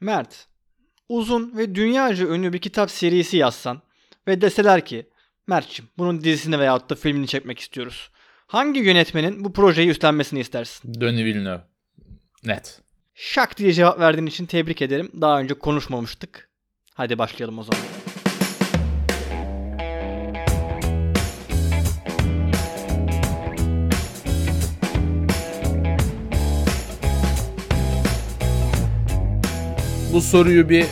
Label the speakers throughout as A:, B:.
A: Mert, uzun ve dünyaca ünlü bir kitap serisi yazsan ve deseler ki Mert'cim bunun dizisini veyahut da filmini çekmek istiyoruz. Hangi yönetmenin bu projeyi üstlenmesini istersin?
B: Denis Villeneuve. Net.
A: Şak diye cevap verdiğin için tebrik ederim. Daha önce konuşmamıştık. Hadi başlayalım o zaman.
B: Bu soruyu bir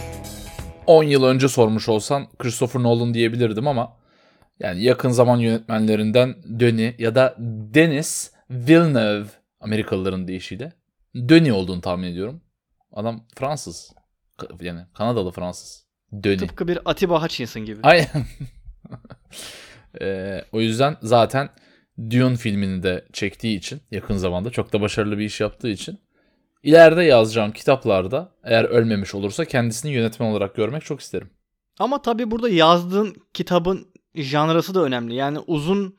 B: 10 yıl önce sormuş olsan Christopher Nolan diyebilirdim ama yani yakın zaman yönetmenlerinden Denis ya da Denis Villeneuve Amerikalıların deyişiyle Denis olduğunu tahmin ediyorum. Adam Fransız. Yani Kanadalı Fransız. Denis.
A: Tıpkı bir Atiba Hutchinson gibi.
B: Aynen. Ee, o yüzden zaten Dune filmini de çektiği için yakın zamanda çok da başarılı bir iş yaptığı için ileride yazacağım kitaplarda eğer ölmemiş olursa kendisini yönetmen olarak görmek çok isterim.
A: Ama tabii burada yazdığın kitabın janrası da önemli. Yani uzun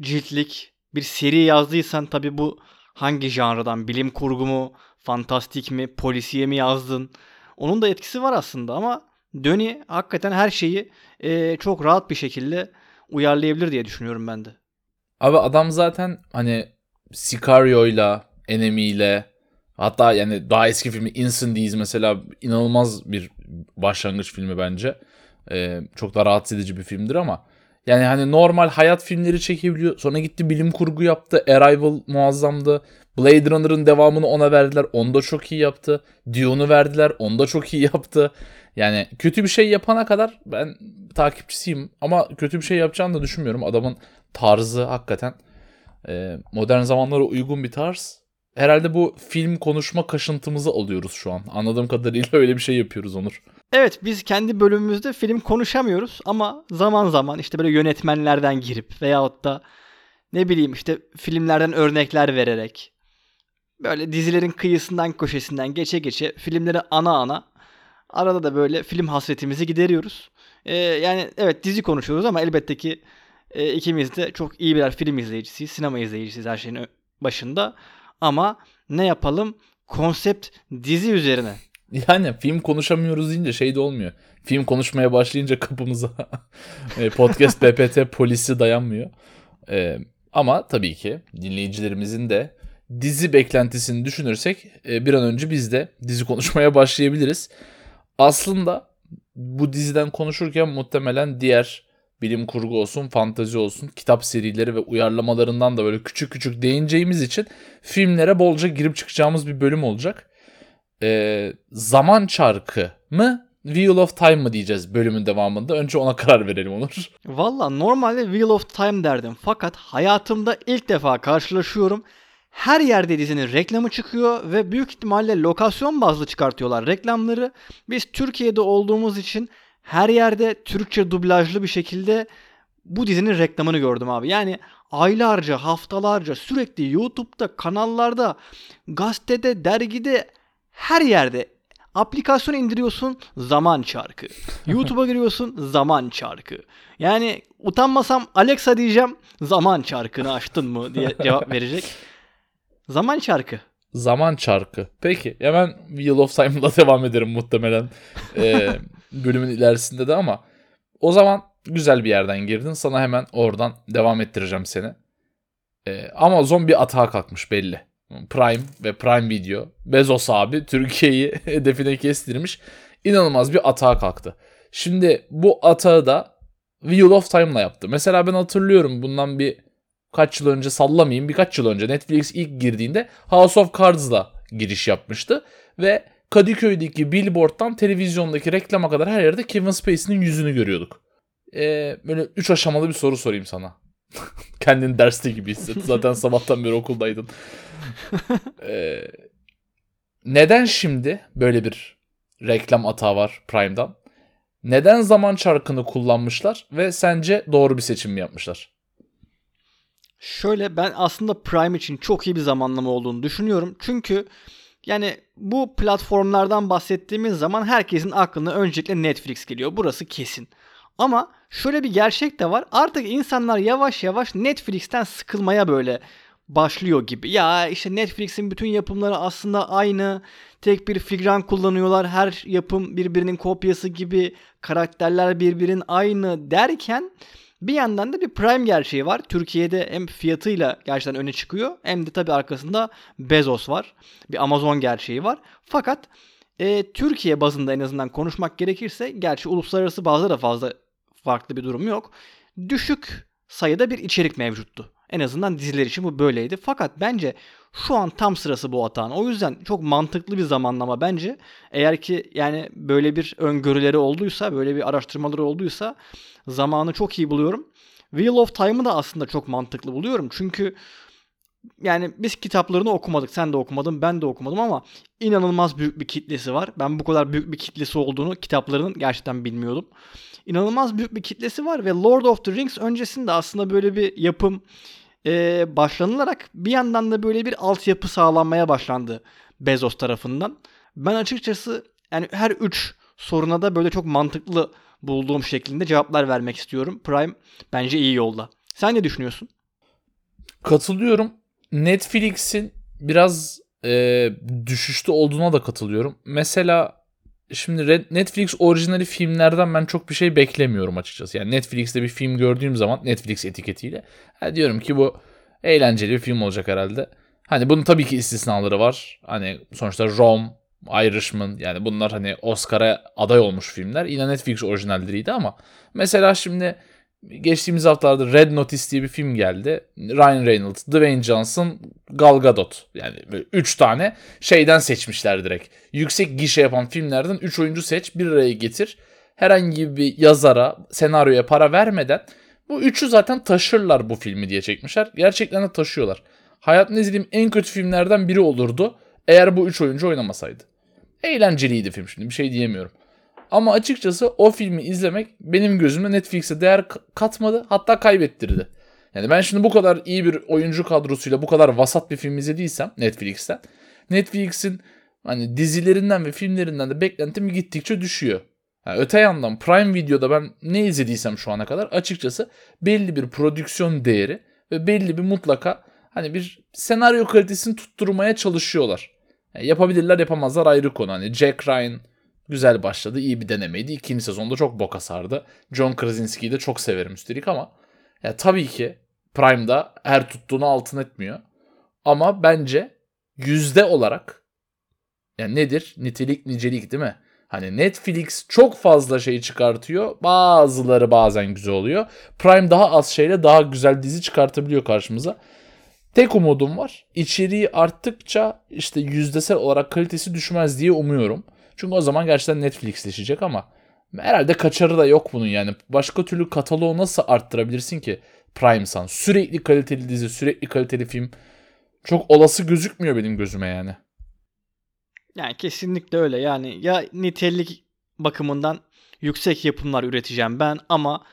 A: ciltlik bir seri yazdıysan tabii bu hangi janradan? Bilim kurgu mu? Fantastik mi? Polisiye mi yazdın? Onun da etkisi var aslında ama Döni hakikaten her şeyi eee, çok rahat bir şekilde uyarlayabilir diye düşünüyorum ben de.
B: Abi adam zaten hani Sicario'yla, Enemy'yle hatta yani daha eski filmi Incendies mesela inanılmaz bir başlangıç filmi bence. Ee, çok da rahatsız edici bir filmdir ama yani hani normal hayat filmleri çekebiliyor. Sonra gitti bilim kurgu yaptı. Arrival muazzamdı. Blade Runner'ın devamını ona verdiler. Onda çok iyi yaptı. Dune'u verdiler. Onda çok iyi yaptı. Yani kötü bir şey yapana kadar ben takipçisiyim. Ama kötü bir şey yapacağını da düşünmüyorum. Adamın tarzı hakikaten e, modern zamanlara uygun bir tarz. Herhalde bu film konuşma kaşıntımızı alıyoruz şu an. Anladığım kadarıyla öyle bir şey yapıyoruz Onur.
A: Evet biz kendi bölümümüzde film konuşamıyoruz ama zaman zaman işte böyle yönetmenlerden girip veyahut da ne bileyim işte filmlerden örnekler vererek böyle dizilerin kıyısından köşesinden geçe geçe filmleri ana ana arada da böyle film hasretimizi gideriyoruz. Ee, yani evet dizi konuşuyoruz ama elbette ki e, ikimiz de çok iyi birer film izleyicisiyiz, sinema izleyicisiyiz her şeyin başında. Ama ne yapalım? Konsept dizi üzerine.
B: Yani film konuşamıyoruz deyince şey de olmuyor. Film konuşmaya başlayınca kapımıza e, podcast BPT polisi dayanmıyor. E, ama tabii ki dinleyicilerimizin de dizi beklentisini düşünürsek e, bir an önce biz de dizi konuşmaya başlayabiliriz. Aslında bu diziden konuşurken muhtemelen diğer bilim kurgu olsun, fantazi olsun, kitap serileri ve uyarlamalarından da böyle küçük küçük değineceğimiz için filmlere bolca girip çıkacağımız bir bölüm olacak. Ee, zaman çarkı mı Wheel of Time mı diyeceğiz bölümün devamında. Önce ona karar verelim Onur.
A: Valla normalde Wheel of Time derdim. Fakat hayatımda ilk defa karşılaşıyorum. Her yerde dizinin reklamı çıkıyor ve büyük ihtimalle lokasyon bazlı çıkartıyorlar reklamları. Biz Türkiye'de olduğumuz için her yerde Türkçe dublajlı bir şekilde bu dizinin reklamını gördüm abi. Yani aylarca, haftalarca sürekli YouTube'da, kanallarda, gazetede, dergide her yerde aplikasyon indiriyorsun zaman çarkı. YouTube'a giriyorsun zaman çarkı. Yani utanmasam Alexa diyeceğim zaman çarkını açtın mı diye cevap verecek. Zaman çarkı.
B: Zaman çarkı. Peki hemen Wheel of Time'la devam ederim muhtemelen ee, bölümün ilerisinde de ama o zaman güzel bir yerden girdin. Sana hemen oradan devam ettireceğim seni. Ee, Amazon bir atağa kalkmış belli. Prime ve Prime Video. Bezos abi Türkiye'yi hedefine kestirmiş. İnanılmaz bir atağa kalktı. Şimdi bu atağı da Wheel of Time'la yaptı. Mesela ben hatırlıyorum bundan bir kaç yıl önce sallamayayım birkaç yıl önce Netflix ilk girdiğinde House of Cards'la giriş yapmıştı. Ve Kadıköy'deki billboarddan televizyondaki reklama kadar her yerde Kevin Spacey'nin yüzünü görüyorduk. Ee, böyle üç aşamalı bir soru sorayım sana. Kendini derste gibi hisset. Zaten sabahtan beri okuldaydın. Ee, neden şimdi böyle bir reklam atağı var Prime'dan? Neden zaman çarkını kullanmışlar ve sence doğru bir seçim mi yapmışlar?
A: Şöyle ben aslında Prime için çok iyi bir zamanlama olduğunu düşünüyorum. Çünkü yani bu platformlardan bahsettiğimiz zaman herkesin aklına öncelikle Netflix geliyor. Burası kesin. Ama şöyle bir gerçek de var. Artık insanlar yavaş yavaş Netflix'ten sıkılmaya böyle başlıyor gibi. Ya işte Netflix'in bütün yapımları aslında aynı. Tek bir figüran kullanıyorlar. Her yapım birbirinin kopyası gibi. Karakterler birbirinin aynı derken bir yandan da bir Prime gerçeği var. Türkiye'de hem fiyatıyla gerçekten öne çıkıyor hem de tabii arkasında Bezos var. Bir Amazon gerçeği var. Fakat e, Türkiye bazında en azından konuşmak gerekirse gerçi uluslararası bazda da fazla farklı bir durum yok. Düşük sayıda bir içerik mevcuttu. En azından diziler için bu böyleydi. Fakat bence şu an tam sırası bu atağın. O yüzden çok mantıklı bir zamanlama bence. Eğer ki yani böyle bir öngörüleri olduysa, böyle bir araştırmaları olduysa zamanı çok iyi buluyorum. Wheel of Time'ı da aslında çok mantıklı buluyorum. Çünkü yani biz kitaplarını okumadık. Sen de okumadın, ben de okumadım ama inanılmaz büyük bir kitlesi var. Ben bu kadar büyük bir kitlesi olduğunu kitaplarının gerçekten bilmiyordum. İnanılmaz büyük bir kitlesi var ve Lord of the Rings öncesinde aslında böyle bir yapım e, başlanılarak bir yandan da böyle bir altyapı sağlanmaya başlandı Bezos tarafından. Ben açıkçası yani her üç soruna da böyle çok mantıklı bulduğum şeklinde cevaplar vermek istiyorum. Prime bence iyi yolda. Sen ne düşünüyorsun?
B: Katılıyorum. Netflix'in biraz e, düşüşte olduğuna da katılıyorum. Mesela şimdi Netflix orijinali filmlerden ben çok bir şey beklemiyorum açıkçası. Yani Netflix'te bir film gördüğüm zaman Netflix etiketiyle ha, diyorum ki bu eğlenceli bir film olacak herhalde. Hani bunun tabii ki istisnaları var. Hani sonuçta Rome, Irishman yani bunlar hani Oscar'a aday olmuş filmler. Yine Netflix orijinalleriydi ama mesela şimdi geçtiğimiz haftalarda Red Notice diye bir film geldi. Ryan Reynolds, Dwayne Johnson, Gal Gadot. Yani 3 tane şeyden seçmişler direkt. Yüksek gişe yapan filmlerden 3 oyuncu seç, bir araya getir. Herhangi bir yazara, senaryoya para vermeden bu üçü zaten taşırlar bu filmi diye çekmişler. Gerçekten de taşıyorlar. Hayatımda izlediğim en kötü filmlerden biri olurdu eğer bu üç oyuncu oynamasaydı. Eğlenceliydi film şimdi bir şey diyemiyorum. Ama açıkçası o filmi izlemek benim gözümde Netflix'e değer katmadı hatta kaybettirdi. Yani ben şimdi bu kadar iyi bir oyuncu kadrosuyla bu kadar vasat bir film izlediysem Netflix'ten Netflix'in hani dizilerinden ve filmlerinden de beklentim gittikçe düşüyor. Yani öte yandan Prime Video'da ben ne izlediysem şu ana kadar açıkçası belli bir prodüksiyon değeri ve belli bir mutlaka hani bir senaryo kalitesini tutturmaya çalışıyorlar. Yani yapabilirler yapamazlar ayrı konu. Hani Jack Ryan güzel başladı. iyi bir denemeydi. İkinci sezonda çok boka sardı. John Krasinski'yi de çok severim üstelik ama ya tabii ki Prime'da her tuttuğunu altın etmiyor. Ama bence yüzde olarak yani nedir? Nitelik nicelik değil mi? Hani Netflix çok fazla şey çıkartıyor. Bazıları bazen güzel oluyor. Prime daha az şeyle daha güzel dizi çıkartabiliyor karşımıza. Tek umudum var. İçeriği arttıkça işte yüzdesel olarak kalitesi düşmez diye umuyorum. Çünkü o zaman gerçekten Netflixleşecek ama herhalde kaçarı da yok bunun yani. Başka türlü kataloğu nasıl arttırabilirsin ki Prime'san? Sürekli kaliteli dizi, sürekli kaliteli film çok olası gözükmüyor benim gözüme yani.
A: Yani kesinlikle öyle. Yani ya nitelik bakımından yüksek yapımlar üreteceğim ben ama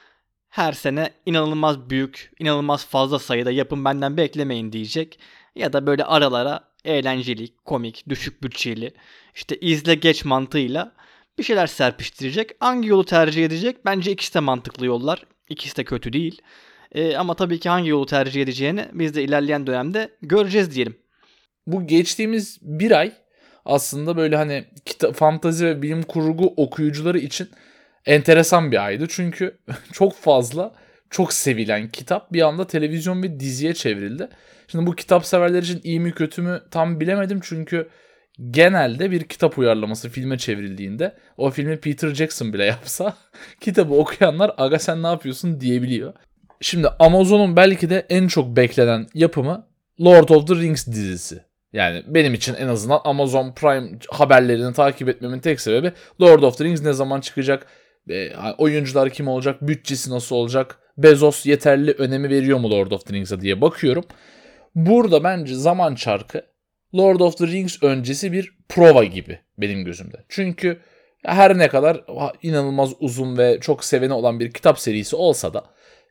A: her sene inanılmaz büyük, inanılmaz fazla sayıda yapım benden beklemeyin diyecek. Ya da böyle aralara eğlenceli, komik, düşük bütçeli, işte izle geç mantığıyla bir şeyler serpiştirecek. Hangi yolu tercih edecek? Bence ikisi de mantıklı yollar. İkisi de kötü değil. Ee, ama tabii ki hangi yolu tercih edeceğini biz de ilerleyen dönemde göreceğiz diyelim.
B: Bu geçtiğimiz bir ay aslında böyle hani kitap, fantazi ve bilim kurgu okuyucuları için enteresan bir aydı. Çünkü çok fazla çok sevilen kitap bir anda televizyon ve diziye çevrildi. Şimdi bu kitap severler için iyi mi kötü mü tam bilemedim çünkü genelde bir kitap uyarlaması filme çevrildiğinde o filmi Peter Jackson bile yapsa kitabı okuyanlar aga sen ne yapıyorsun diyebiliyor. Şimdi Amazon'un belki de en çok beklenen yapımı Lord of the Rings dizisi. Yani benim için en azından Amazon Prime haberlerini takip etmemin tek sebebi Lord of the Rings ne zaman çıkacak, e, oyuncular kim olacak, bütçesi nasıl olacak, Bezos yeterli önemi veriyor mu Lord of the Rings'a diye bakıyorum. Burada bence zaman çarkı Lord of the Rings öncesi bir prova gibi benim gözümde. Çünkü her ne kadar inanılmaz uzun ve çok seveni olan bir kitap serisi olsa da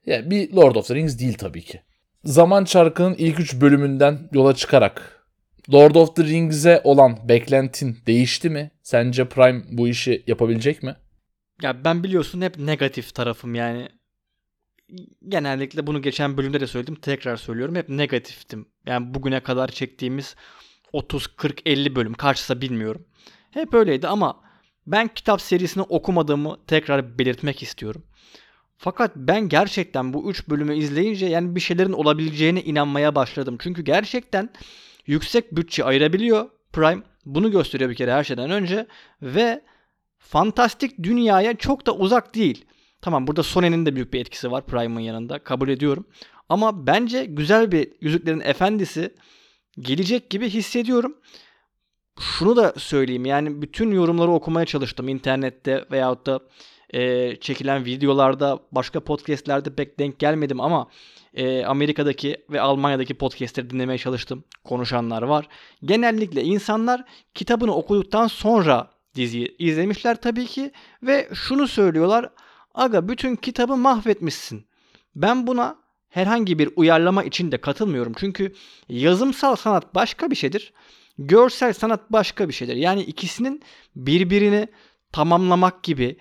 B: yani bir Lord of the Rings değil tabii ki. Zaman çarkının ilk üç bölümünden yola çıkarak Lord of the Rings'e olan beklentin değişti mi? Sence Prime bu işi yapabilecek mi?
A: Ya ben biliyorsun hep negatif tarafım yani. Genellikle bunu geçen bölümde de söyledim. Tekrar söylüyorum. Hep negatiftim. Yani bugüne kadar çektiğimiz 30, 40, 50 bölüm kaçsa bilmiyorum. Hep öyleydi ama ben kitap serisini okumadığımı tekrar belirtmek istiyorum. Fakat ben gerçekten bu 3 bölümü izleyince yani bir şeylerin olabileceğine inanmaya başladım. Çünkü gerçekten yüksek bütçe ayırabiliyor Prime. Bunu gösteriyor bir kere her şeyden önce ve fantastik dünyaya çok da uzak değil. Tamam burada Sony'nin de büyük bir etkisi var Prime'ın yanında kabul ediyorum. Ama bence güzel bir Yüzüklerin Efendisi gelecek gibi hissediyorum. Şunu da söyleyeyim yani bütün yorumları okumaya çalıştım internette veyahut da e, çekilen videolarda başka podcastlerde pek denk gelmedim ama e, Amerika'daki ve Almanya'daki podcastleri dinlemeye çalıştım. Konuşanlar var. Genellikle insanlar kitabını okuduktan sonra diziyi izlemişler tabii ki ve şunu söylüyorlar. Aga bütün kitabı mahvetmişsin. Ben buna herhangi bir uyarlama için de katılmıyorum. Çünkü yazımsal sanat başka bir şeydir. Görsel sanat başka bir şeydir. Yani ikisinin birbirini tamamlamak gibi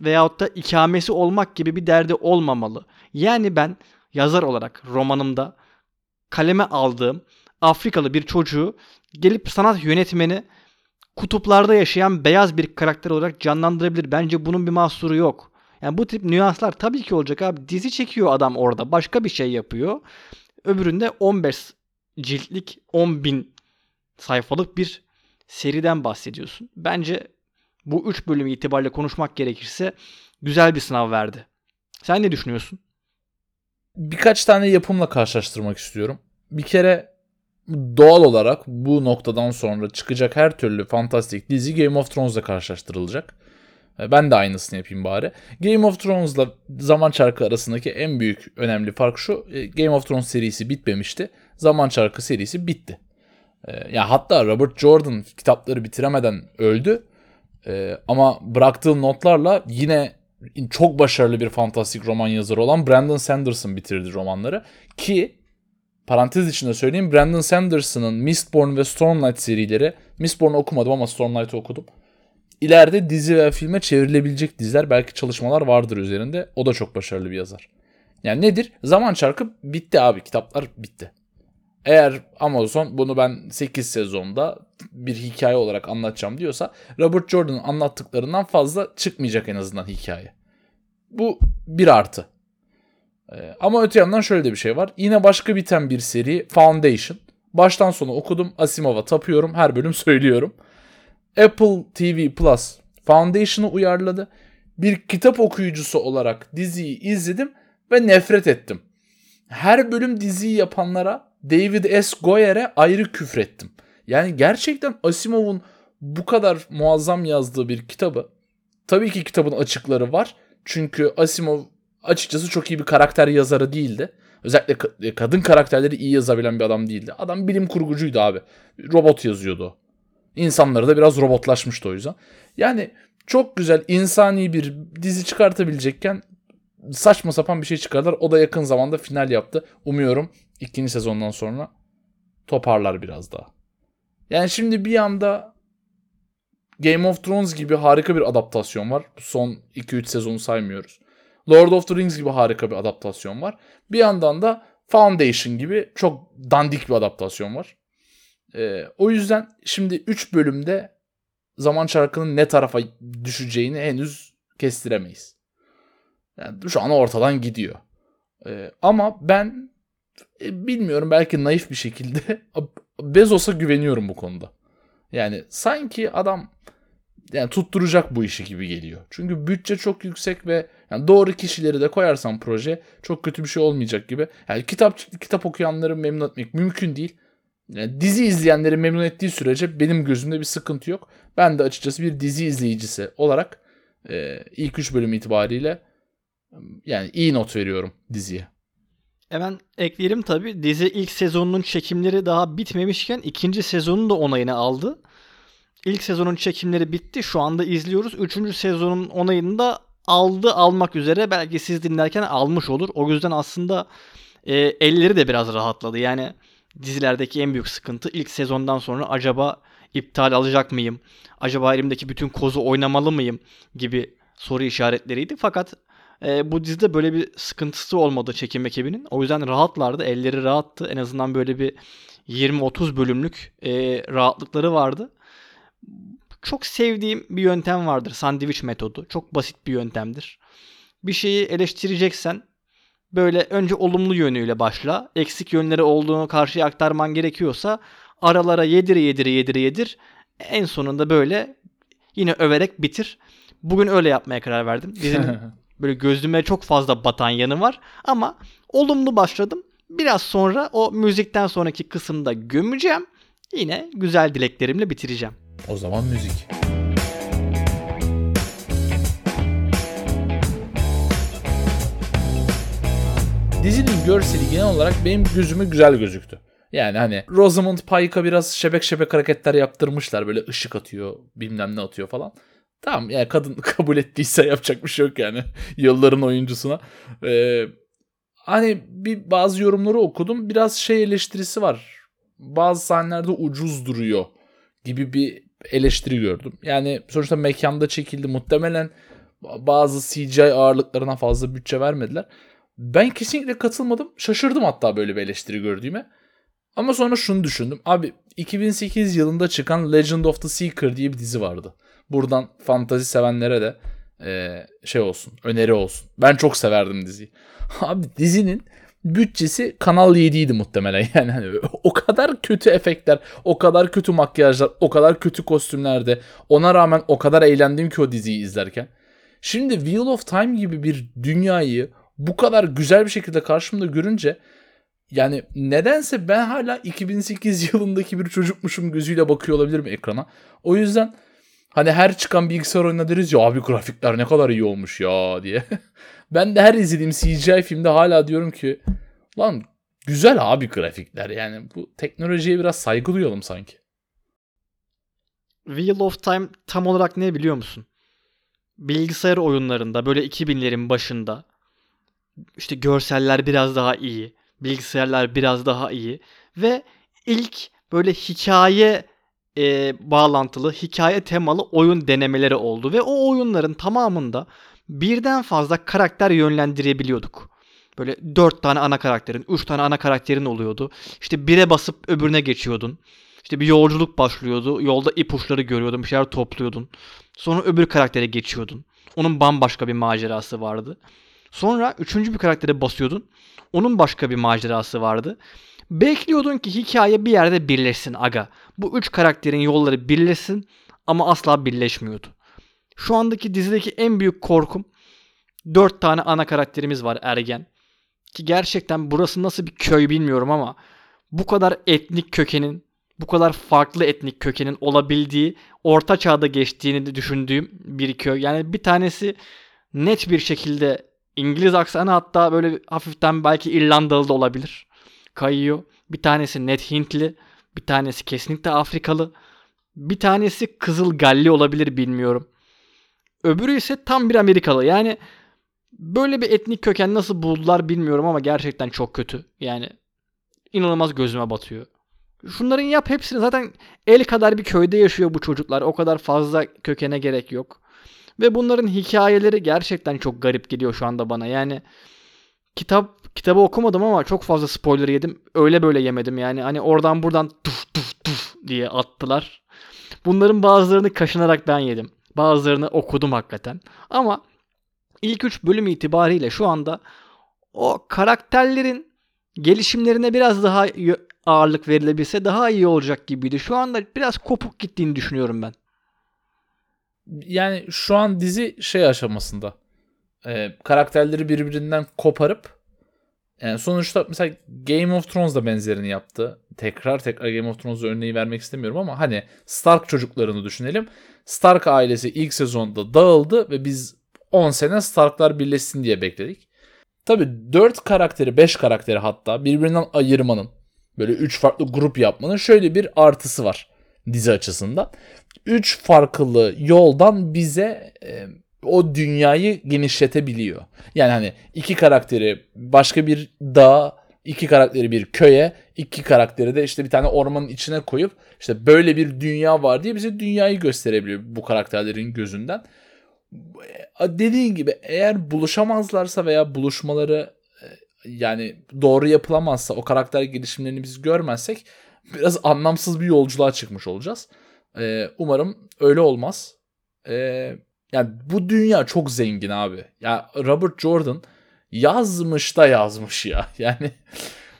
A: veyahut da ikamesi olmak gibi bir derdi olmamalı. Yani ben yazar olarak romanımda kaleme aldığım Afrikalı bir çocuğu gelip sanat yönetmeni kutuplarda yaşayan beyaz bir karakter olarak canlandırabilir. Bence bunun bir mahsuru yok. Yani bu tip nüanslar tabii ki olacak abi. Dizi çekiyor adam orada. Başka bir şey yapıyor. Öbüründe 15 ciltlik 10 bin sayfalık bir seriden bahsediyorsun. Bence bu 3 bölüm itibariyle konuşmak gerekirse güzel bir sınav verdi. Sen ne düşünüyorsun?
B: Birkaç tane yapımla karşılaştırmak istiyorum. Bir kere doğal olarak bu noktadan sonra çıkacak her türlü fantastik dizi Game of Thrones'la karşılaştırılacak. E, ben de aynısını yapayım bari. Game of Thrones'la Zaman Çarkı arasındaki en büyük önemli fark şu. E, Game of Thrones serisi bitmemişti. Zaman Çarkı serisi bitti. E, ya hatta Robert Jordan kitapları bitiremeden öldü. Ama bıraktığı notlarla yine çok başarılı bir fantastik roman yazarı olan Brandon Sanderson bitirdi romanları. Ki parantez içinde söyleyeyim Brandon Sanderson'ın Mistborn ve Stormlight serileri Mistborn'u okumadım ama Stormlight'ı okudum ileride dizi ve filme çevrilebilecek diziler belki çalışmalar vardır üzerinde. O da çok başarılı bir yazar. Yani nedir? Zaman çarkı bitti abi. Kitaplar bitti. Eğer Amazon bunu ben 8 sezonda bir hikaye olarak anlatacağım diyorsa Robert Jordan'ın anlattıklarından fazla çıkmayacak en azından hikaye. Bu bir artı. Ee, ama öte yandan şöyle de bir şey var. Yine başka biten bir seri Foundation. Baştan sona okudum. Asimov'a tapıyorum. Her bölüm söylüyorum. Apple TV Plus Foundation'ı uyarladı. Bir kitap okuyucusu olarak diziyi izledim ve nefret ettim. Her bölüm diziyi yapanlara David S. Goyer'e ayrı küfrettim. Yani gerçekten Asimov'un bu kadar muazzam yazdığı bir kitabı tabii ki kitabın açıkları var. Çünkü Asimov açıkçası çok iyi bir karakter yazarı değildi. Özellikle kadın karakterleri iyi yazabilen bir adam değildi. Adam bilim kurgucuydu abi. Robot yazıyordu. İnsanları da biraz robotlaşmıştı o yüzden. Yani çok güzel insani bir dizi çıkartabilecekken saçma sapan bir şey çıkardılar. O da yakın zamanda final yaptı. Umuyorum ikinci sezondan sonra toparlar biraz daha. Yani şimdi bir anda Game of Thrones gibi harika bir adaptasyon var. Son 2-3 sezonu saymıyoruz. Lord of the Rings gibi harika bir adaptasyon var. Bir yandan da Foundation gibi çok dandik bir adaptasyon var. Ee, o yüzden şimdi 3 bölümde zaman çarkının ne tarafa düşeceğini henüz kestiremeyiz. Yani şu an ortadan gidiyor. Ee, ama ben e, bilmiyorum belki naif bir şekilde Bezos'a güveniyorum bu konuda. Yani sanki adam yani tutturacak bu işi gibi geliyor. Çünkü bütçe çok yüksek ve yani doğru kişileri de koyarsan proje çok kötü bir şey olmayacak gibi. Yani kitap kitap okuyanları memnun etmek mümkün değil. Dizi izleyenleri memnun ettiği sürece benim gözümde bir sıkıntı yok. Ben de açıkçası bir dizi izleyicisi olarak e, ilk 3 bölüm itibariyle yani iyi not veriyorum diziye.
A: Hemen ekleyelim tabi. Dizi ilk sezonunun çekimleri daha bitmemişken ikinci sezonun da onayını aldı. İlk sezonun çekimleri bitti. Şu anda izliyoruz. Üçüncü sezonun onayını da aldı almak üzere. Belki siz dinlerken almış olur. O yüzden aslında e, elleri de biraz rahatladı. Yani dizilerdeki en büyük sıkıntı ilk sezondan sonra acaba iptal alacak mıyım? Acaba elimdeki bütün kozu oynamalı mıyım? gibi soru işaretleriydi. Fakat e, bu dizide böyle bir sıkıntısı olmadı çekim ekibinin. O yüzden rahatlardı. Elleri rahattı. En azından böyle bir 20-30 bölümlük e, rahatlıkları vardı. Çok sevdiğim bir yöntem vardır. Sandviç metodu. Çok basit bir yöntemdir. Bir şeyi eleştireceksen böyle önce olumlu yönüyle başla. Eksik yönleri olduğunu karşıya aktarman gerekiyorsa aralara yedir yedir yedir yedir. En sonunda böyle yine överek bitir. Bugün öyle yapmaya karar verdim. Dizinin böyle gözüme çok fazla batan yanı var ama olumlu başladım. Biraz sonra o müzikten sonraki kısımda gömeceğim. Yine güzel dileklerimle bitireceğim.
B: O zaman müzik. Dizinin görseli genel olarak benim gözüme güzel gözüktü. Yani hani Rosamund Pike'a biraz şebek şebek hareketler yaptırmışlar. Böyle ışık atıyor, bilmem ne atıyor falan. Tamam yani kadın kabul ettiyse yapacak bir şey yok yani. Yılların oyuncusuna. Ee, hani bir bazı yorumları okudum. Biraz şey eleştirisi var. Bazı sahnelerde ucuz duruyor gibi bir eleştiri gördüm. Yani sonuçta mekanda çekildi. Muhtemelen bazı CGI ağırlıklarına fazla bütçe vermediler. Ben kesinlikle katılmadım. Şaşırdım hatta böyle bir eleştiri gördüğüme. Ama sonra şunu düşündüm. Abi 2008 yılında çıkan Legend of the Seeker diye bir dizi vardı. Buradan fantazi sevenlere de e, şey olsun, öneri olsun. Ben çok severdim diziyi. Abi dizinin bütçesi Kanal 7 idi muhtemelen. Yani hani o kadar kötü efektler, o kadar kötü makyajlar, o kadar kötü kostümlerde. Ona rağmen o kadar eğlendim ki o diziyi izlerken. Şimdi Wheel of Time gibi bir dünyayı bu kadar güzel bir şekilde karşımda görünce yani nedense ben hala 2008 yılındaki bir çocukmuşum gözüyle bakıyor olabilirim ekrana. O yüzden hani her çıkan bilgisayar oyununa deriz ya abi grafikler ne kadar iyi olmuş ya diye. ben de her izlediğim CGI filmde hala diyorum ki lan güzel abi grafikler yani bu teknolojiye biraz saygı duyalım sanki.
A: Wheel of Time tam olarak ne biliyor musun? Bilgisayar oyunlarında böyle 2000'lerin başında işte görseller biraz daha iyi, bilgisayarlar biraz daha iyi ve ilk böyle hikaye e, bağlantılı, hikaye temalı oyun denemeleri oldu ve o oyunların tamamında birden fazla karakter yönlendirebiliyorduk. Böyle dört tane ana karakterin, üç tane ana karakterin oluyordu. İşte bire basıp öbürüne geçiyordun. İşte bir yolculuk başlıyordu. Yolda ipuçları görüyordun, bir şeyler topluyordun. Sonra öbür karaktere geçiyordun. Onun bambaşka bir macerası vardı. Sonra üçüncü bir karaktere basıyordun. Onun başka bir macerası vardı. Bekliyordun ki hikaye bir yerde birleşsin aga. Bu üç karakterin yolları birleşsin ama asla birleşmiyordu. Şu andaki dizideki en büyük korkum dört tane ana karakterimiz var ergen. Ki gerçekten burası nasıl bir köy bilmiyorum ama bu kadar etnik kökenin, bu kadar farklı etnik kökenin olabildiği orta çağda geçtiğini düşündüğüm bir köy. Yani bir tanesi net bir şekilde İngiliz aksanı hatta böyle hafiften belki İrlandalı da olabilir. Kayıyor. Bir tanesi net Hintli. Bir tanesi kesinlikle Afrikalı. Bir tanesi Kızıl Galli olabilir bilmiyorum. Öbürü ise tam bir Amerikalı. Yani böyle bir etnik köken nasıl buldular bilmiyorum ama gerçekten çok kötü. Yani inanılmaz gözüme batıyor. Şunların yap hepsini zaten el kadar bir köyde yaşıyor bu çocuklar. O kadar fazla kökene gerek yok. Ve bunların hikayeleri gerçekten çok garip geliyor şu anda bana. Yani kitap kitabı okumadım ama çok fazla spoiler yedim. Öyle böyle yemedim yani. Hani oradan buradan tuf tuf tuf diye attılar. Bunların bazılarını kaşınarak ben yedim. Bazılarını okudum hakikaten. Ama ilk 3 bölüm itibariyle şu anda o karakterlerin gelişimlerine biraz daha ağırlık verilebilse daha iyi olacak gibiydi. Şu anda biraz kopuk gittiğini düşünüyorum ben
B: yani şu an dizi şey aşamasında. Ee, karakterleri birbirinden koparıp yani sonuçta mesela Game of Thrones da benzerini yaptı. Tekrar tekrar Game of Thrones'u örneği vermek istemiyorum ama hani Stark çocuklarını düşünelim. Stark ailesi ilk sezonda dağıldı ve biz 10 sene Starklar birleşsin diye bekledik. Tabi 4 karakteri 5 karakteri hatta birbirinden ayırmanın böyle 3 farklı grup yapmanın şöyle bir artısı var dizi açısından. Üç farklı yoldan bize e, o dünyayı genişletebiliyor. Yani hani iki karakteri başka bir dağ, iki karakteri bir köye, iki karakteri de işte bir tane ormanın içine koyup işte böyle bir dünya var diye bize dünyayı gösterebiliyor bu karakterlerin gözünden. dediğin gibi eğer buluşamazlarsa veya buluşmaları e, yani doğru yapılamazsa o karakter gelişimlerini biz görmezsek biraz anlamsız bir yolculuğa çıkmış olacağız. Ee, umarım öyle olmaz. Ee, yani bu dünya çok zengin abi. Ya Robert Jordan yazmış da yazmış ya. Yani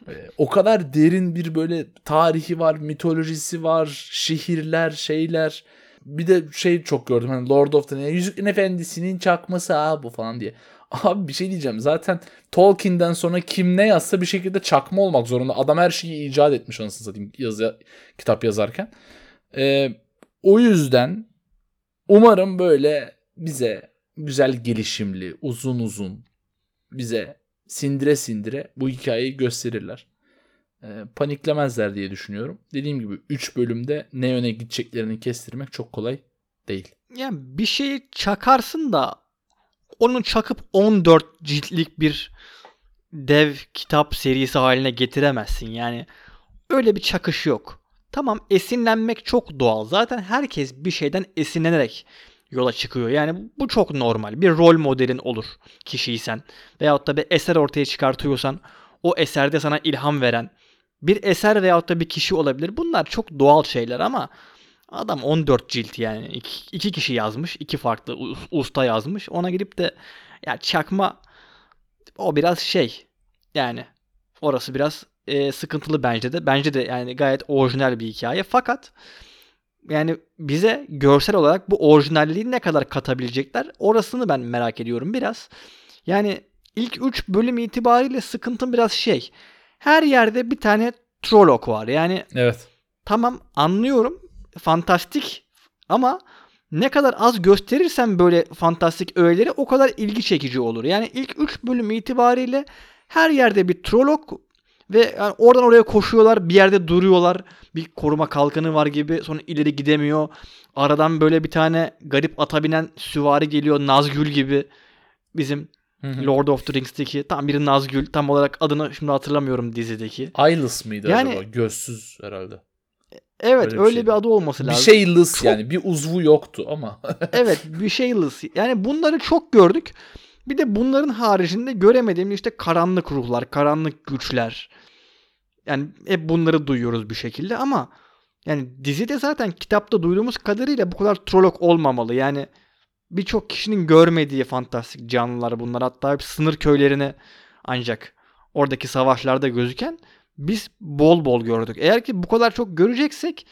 B: e, o kadar derin bir böyle tarihi var, mitolojisi var, şehirler, şeyler. Bir de şey çok gördüm hani Lord of the Rings, Yüzüklerin Efendisi'nin çakması ha bu falan diye. Abi bir şey diyeceğim zaten Tolkien'den sonra kim ne yazsa bir şekilde çakma olmak zorunda. Adam her şeyi icat etmiş anasını satayım yazı, kitap yazarken. Ee, o yüzden umarım böyle bize güzel gelişimli, uzun uzun bize sindire sindire bu hikayeyi gösterirler. E, paniklemezler diye düşünüyorum. Dediğim gibi 3 bölümde ne yöne gideceklerini kestirmek çok kolay değil.
A: Yani bir şeyi çakarsın da onu çakıp 14 ciltlik bir dev kitap serisi haline getiremezsin. Yani öyle bir çakış yok. Tamam esinlenmek çok doğal. Zaten herkes bir şeyden esinlenerek yola çıkıyor. Yani bu çok normal. Bir rol modelin olur kişiysen veyahut da bir eser ortaya çıkartıyorsan o eserde sana ilham veren bir eser veyahut da bir kişi olabilir. Bunlar çok doğal şeyler ama adam 14 cilt yani iki, iki kişi yazmış. iki farklı usta yazmış. Ona girip de ya çakma o biraz şey yani orası biraz e, sıkıntılı bence de. Bence de yani gayet orijinal bir hikaye. Fakat yani bize görsel olarak bu orijinalliği ne kadar katabilecekler orasını ben merak ediyorum biraz. Yani ilk 3 bölüm itibariyle sıkıntım biraz şey. Her yerde bir tane Trolloc var. Yani
B: Evet.
A: Tamam anlıyorum. Fantastik ama ne kadar az gösterirsen böyle fantastik öğeleri o kadar ilgi çekici olur. Yani ilk 3 bölüm itibariyle her yerde bir Trolloc ve yani oradan oraya koşuyorlar. Bir yerde duruyorlar. Bir koruma kalkanı var gibi. Sonra ileri gidemiyor. Aradan böyle bir tane garip ata binen süvari geliyor. Nazgül gibi. Bizim Lord of the Rings'teki tam bir Nazgül. Tam olarak adını şimdi hatırlamıyorum dizideki.
B: Eyeless mıydı yani, acaba? Gözsüz herhalde.
A: Evet öyle, bir, öyle şey. bir adı olması lazım.
B: Bir şeyless çok... yani bir uzvu yoktu ama.
A: evet bir şeyless. Yani bunları çok gördük. Bir de bunların haricinde göremediğim işte karanlık ruhlar, karanlık güçler. Yani hep bunları duyuyoruz bir şekilde ama yani dizide zaten kitapta duyduğumuz kadarıyla bu kadar trolok olmamalı. Yani birçok kişinin görmediği fantastik canlılar bunlar. Hatta hep sınır köylerine ancak oradaki savaşlarda gözüken biz bol bol gördük. Eğer ki bu kadar çok göreceksek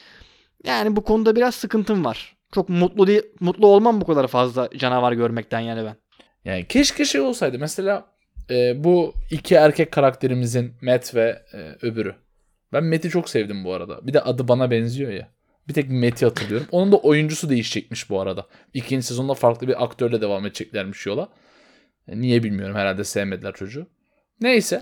A: yani bu konuda biraz sıkıntım var. Çok mutlu değil, mutlu olmam bu kadar fazla canavar görmekten yani ben.
B: Yani keşke şey olsaydı. Mesela e, bu iki erkek karakterimizin Matt ve e, öbürü. Ben Matt'i çok sevdim bu arada. Bir de adı bana benziyor ya. Bir tek Matt'i hatırlıyorum. Onun da oyuncusu değişecekmiş bu arada. İkinci sezonda farklı bir aktörle devam edeceklermiş yola. E, niye bilmiyorum. Herhalde sevmediler çocuğu. Neyse.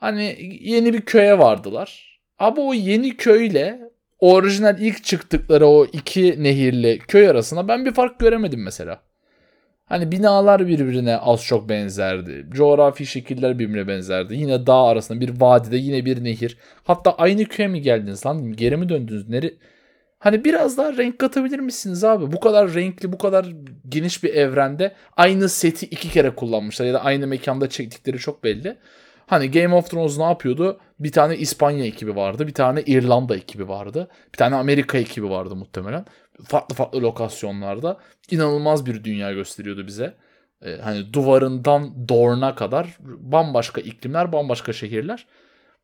B: Hani yeni bir köye vardılar. Abi o yeni köyle orijinal ilk çıktıkları o iki nehirli köy arasında ben bir fark göremedim mesela. Hani binalar birbirine az çok benzerdi. Coğrafi şekiller birbirine benzerdi. Yine dağ arasında bir vadide yine bir nehir. Hatta aynı köye mi geldiniz lan? Geri mi döndünüz? Nere? Hani biraz daha renk katabilir misiniz abi? Bu kadar renkli, bu kadar geniş bir evrende aynı seti iki kere kullanmışlar ya da aynı mekanda çektikleri çok belli. Hani Game of Thrones ne yapıyordu? Bir tane İspanya ekibi vardı, bir tane İrlanda ekibi vardı, bir tane Amerika ekibi vardı muhtemelen. Farklı farklı lokasyonlarda inanılmaz bir dünya gösteriyordu bize. Ee, hani duvarından Dorne'a kadar bambaşka iklimler, bambaşka şehirler.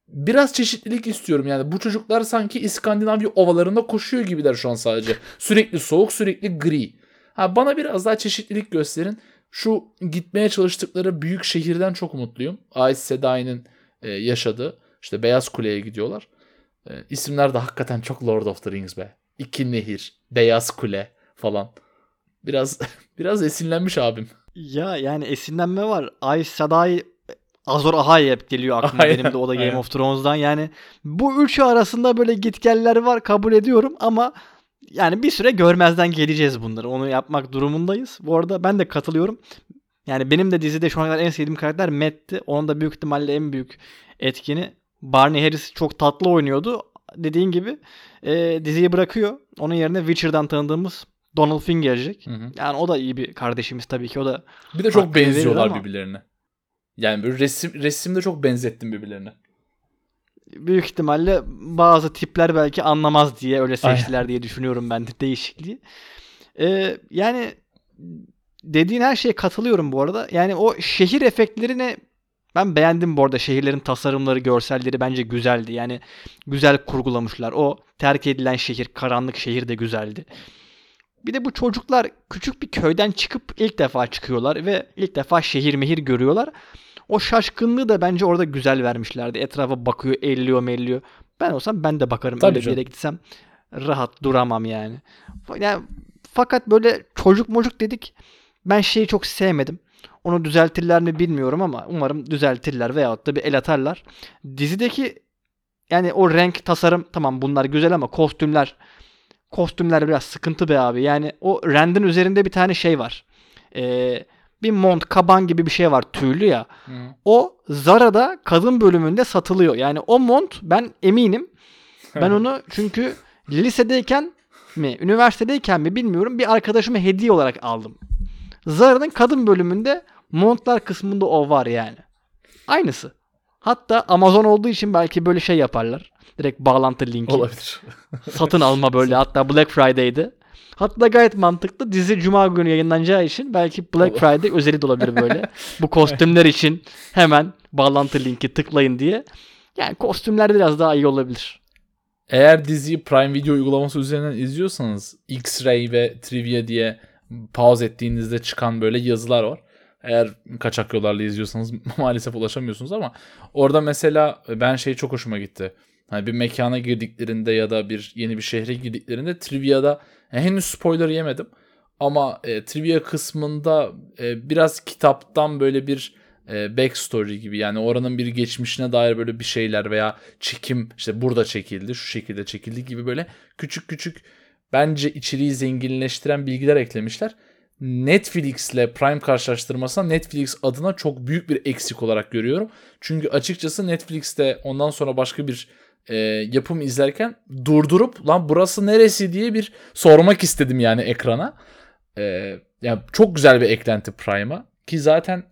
B: Biraz çeşitlilik istiyorum yani. Bu çocuklar sanki İskandinavya ovalarında koşuyor gibiler şu an sadece. Sürekli soğuk, sürekli gri. Ha, bana biraz daha çeşitlilik gösterin. Şu gitmeye çalıştıkları büyük şehirden çok mutluyum. Aes Sedai'nin e, yaşadığı. işte Beyaz Kule'ye gidiyorlar. E, isimler de hakikaten çok Lord of the Rings be. İki Nehir, Beyaz Kule falan. Biraz biraz esinlenmiş abim.
A: Ya yani esinlenme var. Aes Sedai Azor Ahai hep geliyor aklıma aynen, benim de o da Game aynen. of Thrones'dan. Yani bu üçü arasında böyle gitgeller var kabul ediyorum ama yani bir süre görmezden geleceğiz bunları. Onu yapmak durumundayız. Bu arada ben de katılıyorum. Yani benim de dizide şu ana kadar en sevdiğim karakter Matt'ti. Onun da büyük ihtimalle en büyük etkini Barney Harris çok tatlı oynuyordu. Dediğin gibi e, diziyi bırakıyor. Onun yerine Witcher'dan tanıdığımız Donald Finn gelecek.
B: Hı hı.
A: Yani o da iyi bir kardeşimiz tabii ki. O da
B: Bir de çok benziyorlar
A: ama-
B: birbirlerine. Yani böyle resim resimde çok benzettim birbirlerine.
A: Büyük ihtimalle bazı tipler belki anlamaz diye öyle
B: Aynen.
A: seçtiler diye düşünüyorum ben de değişikliği. Ee, yani dediğin her şeye katılıyorum bu arada. Yani o şehir efektlerini ben beğendim bu arada. Şehirlerin tasarımları, görselleri bence güzeldi. Yani güzel kurgulamışlar. O terk edilen şehir, karanlık şehir de güzeldi. Bir de bu çocuklar küçük bir köyden çıkıp ilk defa çıkıyorlar ve ilk defa şehir mehir görüyorlar. O şaşkınlığı da bence orada güzel vermişlerdi. Etrafa bakıyor, elliyor melliyor. Ben olsam ben de bakarım.
B: Tabii
A: Öyle bir
B: canım.
A: yere gitsem rahat duramam yani. yani. Fakat böyle çocuk mocuk dedik. Ben şeyi çok sevmedim. Onu düzeltirler mi bilmiyorum ama umarım düzeltirler veyahut da bir el atarlar. Dizideki yani o renk tasarım tamam bunlar güzel ama kostümler kostümler biraz sıkıntı be abi. Yani o Rand'in üzerinde bir tane şey var. Ee, bir mont, kaban gibi bir şey var tüylü ya.
B: Hı.
A: O Zara'da kadın bölümünde satılıyor. Yani o mont ben eminim. Ben onu çünkü lisedeyken mi, üniversitedeyken mi bilmiyorum bir arkadaşıma hediye olarak aldım. Zara'nın kadın bölümünde montlar kısmında o var yani. Aynısı. Hatta Amazon olduğu için belki böyle şey yaparlar. Direkt bağlantı linki.
B: Olabilir.
A: Satın alma böyle. Hatta Black Friday'di. Hatta gayet mantıklı. Dizi Cuma günü yayınlanacağı için belki Black. Friday özeli de olabilir böyle. Bu kostümler için hemen bağlantı linki tıklayın diye. Yani kostümler biraz daha iyi olabilir.
B: Eğer diziyi Prime Video uygulaması üzerinden izliyorsanız X-Ray ve Trivia diye pause ettiğinizde çıkan böyle yazılar var. Eğer kaçak yollarla izliyorsanız maalesef ulaşamıyorsunuz ama orada mesela ben şey çok hoşuma gitti. Hani bir mekana girdiklerinde ya da bir yeni bir şehre girdiklerinde Trivia'da henüz spoiler yemedim ama e, Trivia kısmında e, biraz kitaptan böyle bir e, backstory gibi yani oranın bir geçmişine dair böyle bir şeyler veya çekim işte burada çekildi şu şekilde çekildi gibi böyle küçük küçük bence içeriği zenginleştiren bilgiler eklemişler. Netflix ile Prime karşılaştırmasına Netflix adına çok büyük bir eksik olarak görüyorum. Çünkü açıkçası Netflix'te ondan sonra başka bir e, yapım izlerken durdurup lan burası neresi diye bir sormak istedim yani ekrana. E, yani çok güzel bir eklenti Prime'a ki zaten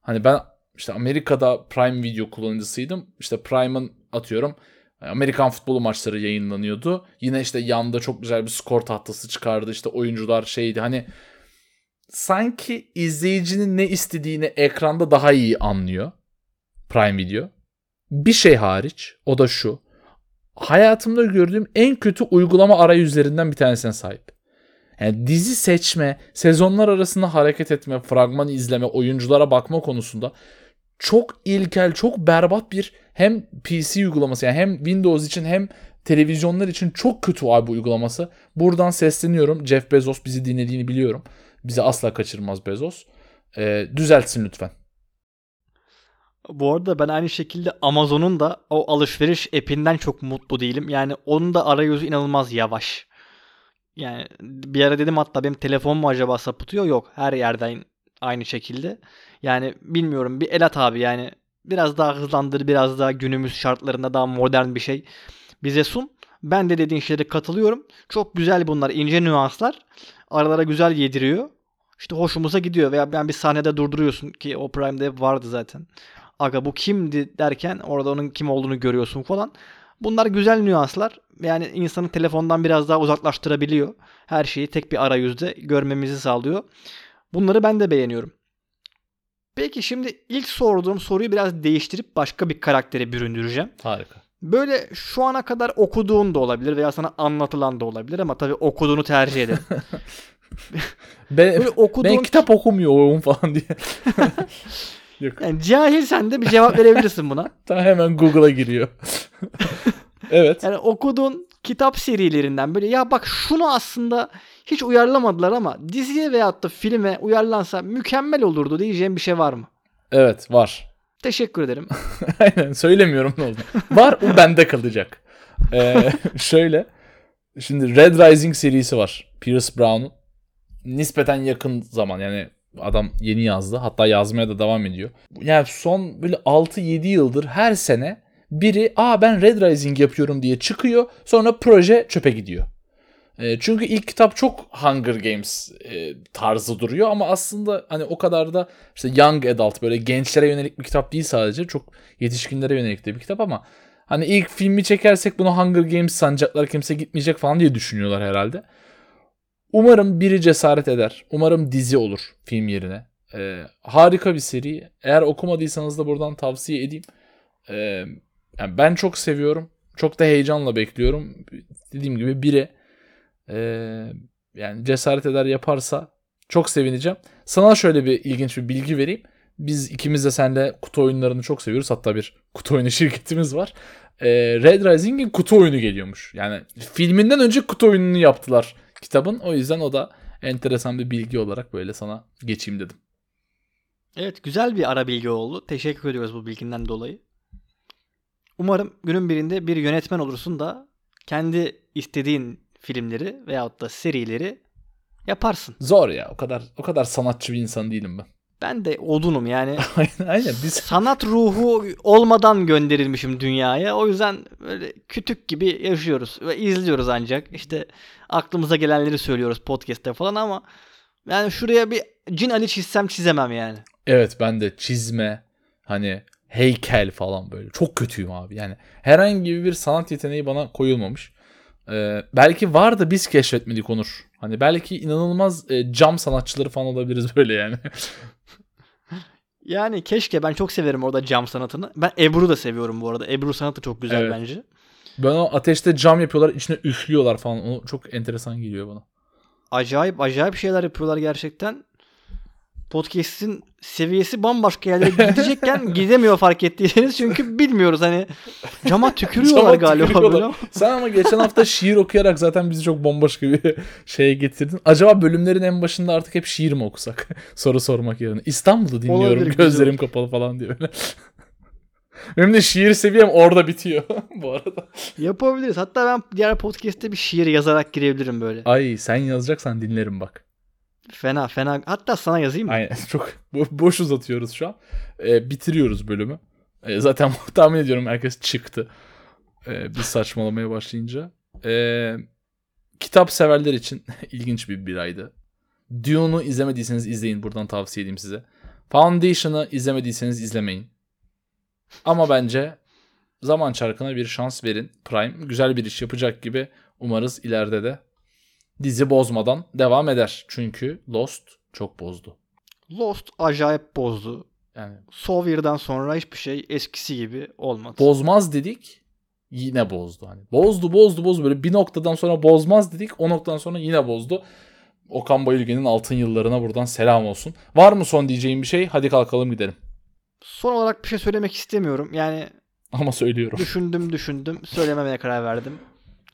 B: hani ben işte Amerika'da Prime Video kullanıcısıydım. İşte Prime'ın atıyorum Amerikan futbolu maçları yayınlanıyordu. Yine işte yanda çok güzel bir skor tahtası çıkardı. İşte oyuncular şeydi hani sanki izleyicinin ne istediğini ekranda daha iyi anlıyor Prime Video. Bir şey hariç o da şu. Hayatımda gördüğüm en kötü uygulama arayüzlerinden bir tanesine sahip. Yani dizi seçme, sezonlar arasında hareket etme, fragman izleme, oyunculara bakma konusunda çok ilkel, çok berbat bir hem PC uygulaması yani hem Windows için hem televizyonlar için çok kötü abi uygulaması. Buradan sesleniyorum. Jeff Bezos bizi dinlediğini biliyorum. Bizi asla kaçırmaz Bezos. Ee, düzeltsin lütfen.
A: Bu arada ben aynı şekilde Amazon'un da o alışveriş app'inden çok mutlu değilim. Yani onun da arayüzü inanılmaz yavaş. Yani bir ara dedim hatta benim telefon mu acaba sapıtıyor? Yok. Her yerden aynı şekilde. Yani bilmiyorum bir el at abi yani biraz daha hızlandır biraz daha günümüz şartlarında daha modern bir şey bize sun. Ben de dediğin şeylere katılıyorum. Çok güzel bunlar ince nüanslar. Aralara güzel yediriyor. İşte hoşumuza gidiyor veya ben bir sahnede durduruyorsun ki o Prime'de vardı zaten. Aga bu kimdi derken orada onun kim olduğunu görüyorsun falan. Bunlar güzel nüanslar. Yani insanı telefondan biraz daha uzaklaştırabiliyor. Her şeyi tek bir arayüzde görmemizi sağlıyor. Bunları ben de beğeniyorum. Peki şimdi ilk sorduğum soruyu biraz değiştirip başka bir karaktere büründüreceğim.
B: Harika.
A: Böyle şu ana kadar okuduğun da olabilir veya sana anlatılan da olabilir ama tabii okuduğunu tercih ederim.
B: Ben,
A: Böyle okuduğun
B: ben kitap okumuyorum falan diye. Yok.
A: yani cahil sen de bir cevap verebilirsin buna.
B: Daha hemen Google'a giriyor. evet.
A: Yani okuduğun kitap serilerinden böyle ya bak şunu aslında hiç uyarlamadılar ama diziye veyahut da filme uyarlansa mükemmel olurdu diyeceğim bir şey var mı?
B: Evet var.
A: Teşekkür ederim.
B: Aynen söylemiyorum ne oldu. Var o bende kalacak. Ee, şöyle. Şimdi Red Rising serisi var. Pierce Brown'un. Nispeten yakın zaman yani adam yeni yazdı. Hatta yazmaya da devam ediyor. Yani son böyle 6-7 yıldır her sene biri aa ben Red Rising yapıyorum diye çıkıyor. Sonra proje çöpe gidiyor. E, çünkü ilk kitap çok Hunger Games e, tarzı duruyor ama aslında hani o kadar da işte young adult böyle gençlere yönelik bir kitap değil sadece. Çok yetişkinlere yönelik de bir kitap ama hani ilk filmi çekersek bunu Hunger Games sanacaklar kimse gitmeyecek falan diye düşünüyorlar herhalde. Umarım biri cesaret eder. Umarım dizi olur film yerine. E, harika bir seri. Eğer okumadıysanız da buradan tavsiye edeyim. E, yani ben çok seviyorum. Çok da heyecanla bekliyorum. Dediğim gibi biri e, yani cesaret eder yaparsa çok sevineceğim. Sana şöyle bir ilginç bir bilgi vereyim. Biz ikimiz de seninle kutu oyunlarını çok seviyoruz. Hatta bir kutu oyunu şirketimiz var. E, Red Rising'in kutu oyunu geliyormuş. Yani filminden önce kutu oyununu yaptılar kitabın. O yüzden o da enteresan bir bilgi olarak böyle sana geçeyim dedim.
A: Evet güzel bir ara bilgi oldu. Teşekkür ediyoruz bu bilginden dolayı. Umarım günün birinde bir yönetmen olursun da kendi istediğin filmleri veyahut da serileri yaparsın.
B: Zor ya. O kadar o kadar sanatçı bir insan değilim ben.
A: Ben de odunum yani.
B: aynen biz
A: Sanat ruhu olmadan gönderilmişim dünyaya. O yüzden böyle kütük gibi yaşıyoruz ve izliyoruz ancak. İşte aklımıza gelenleri söylüyoruz podcast'te falan ama yani şuraya bir Cin Ali çizsem çizemem yani.
B: evet ben de çizme hani heykel falan böyle çok kötüyüm abi. Yani herhangi bir sanat yeteneği bana koyulmamış. Ee, belki var da biz keşfetmedik Onur. Hani belki inanılmaz e, cam sanatçıları falan olabiliriz böyle yani.
A: Yani keşke ben çok severim orada cam sanatını. Ben Ebru da seviyorum bu arada. Ebru sanatı çok güzel
B: Evet.
A: bence.
B: ben o ateşte cam yapıyorlar içine üflüyorlar falan. O çok enteresan geliyor bana.
A: Acayip acayip şeyler yapıyorlar gerçekten. Podcast'in seviyesi bambaşka yerlere gidecekken gidemiyor fark ettiyseniz çünkü bilmiyoruz hani cama tükürüyorlar
B: Cama
A: galiba
B: tükürüyorlar.
A: böyle.
B: Sen ama geçen hafta şiir okuyarak zaten bizi çok bomboş bir şeye getirdin. Acaba bölümlerin en başında artık hep şiir mi okusak? Soru sormak yerine. İstanbul'u dinliyorum
A: Olabilir, güzel
B: gözlerim kapalı falan diye öyle. Benim de şiir seviyem orada bitiyor bu arada.
A: Yapabiliriz. Hatta ben diğer podcast'te bir şiir yazarak girebilirim böyle.
B: Ay sen yazacaksan dinlerim bak.
A: Fena fena. Hatta sana yazayım mı?
B: Aynen çok bo- boş uzatıyoruz şu an. Ee, bitiriyoruz bölümü. Ee, zaten tahmin ediyorum herkes çıktı. Ee, biz saçmalamaya başlayınca. Ee, kitap severler için ilginç bir bir aydı. Dune'u izlemediyseniz izleyin. Buradan tavsiye edeyim size. Foundation'ı izlemediyseniz izlemeyin. Ama bence zaman çarkına bir şans verin. Prime güzel bir iş yapacak gibi. Umarız ileride de dizi bozmadan devam eder. Çünkü Lost çok bozdu.
A: Lost acayip bozdu.
B: Yani
A: Sawyer'dan sonra hiçbir şey eskisi gibi olmadı.
B: bozmaz dedik yine bozdu. Hani bozdu bozdu bozdu böyle bir noktadan sonra bozmaz dedik o noktadan sonra yine bozdu. Okan Bayülgen'in altın yıllarına buradan selam olsun. Var mı son diyeceğim bir şey? Hadi kalkalım gidelim.
A: Son olarak bir şey söylemek istemiyorum. Yani
B: Ama söylüyorum.
A: düşündüm düşündüm. Söylememeye karar verdim.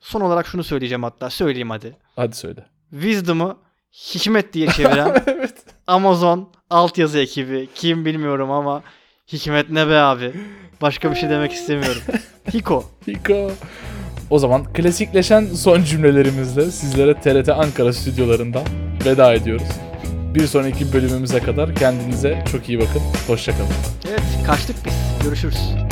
A: Son olarak şunu söyleyeceğim hatta. Söyleyeyim hadi.
B: Hadi söyle.
A: Wisdom'ı hikmet diye çeviren
B: evet.
A: Amazon altyazı ekibi. Kim bilmiyorum ama hikmet ne be abi. Başka bir şey demek istemiyorum. Hiko.
B: Hiko. O zaman klasikleşen son cümlelerimizle sizlere TRT Ankara stüdyolarından veda ediyoruz. Bir sonraki bölümümüze kadar kendinize çok iyi bakın. Hoşçakalın.
A: Evet kaçtık biz. Görüşürüz.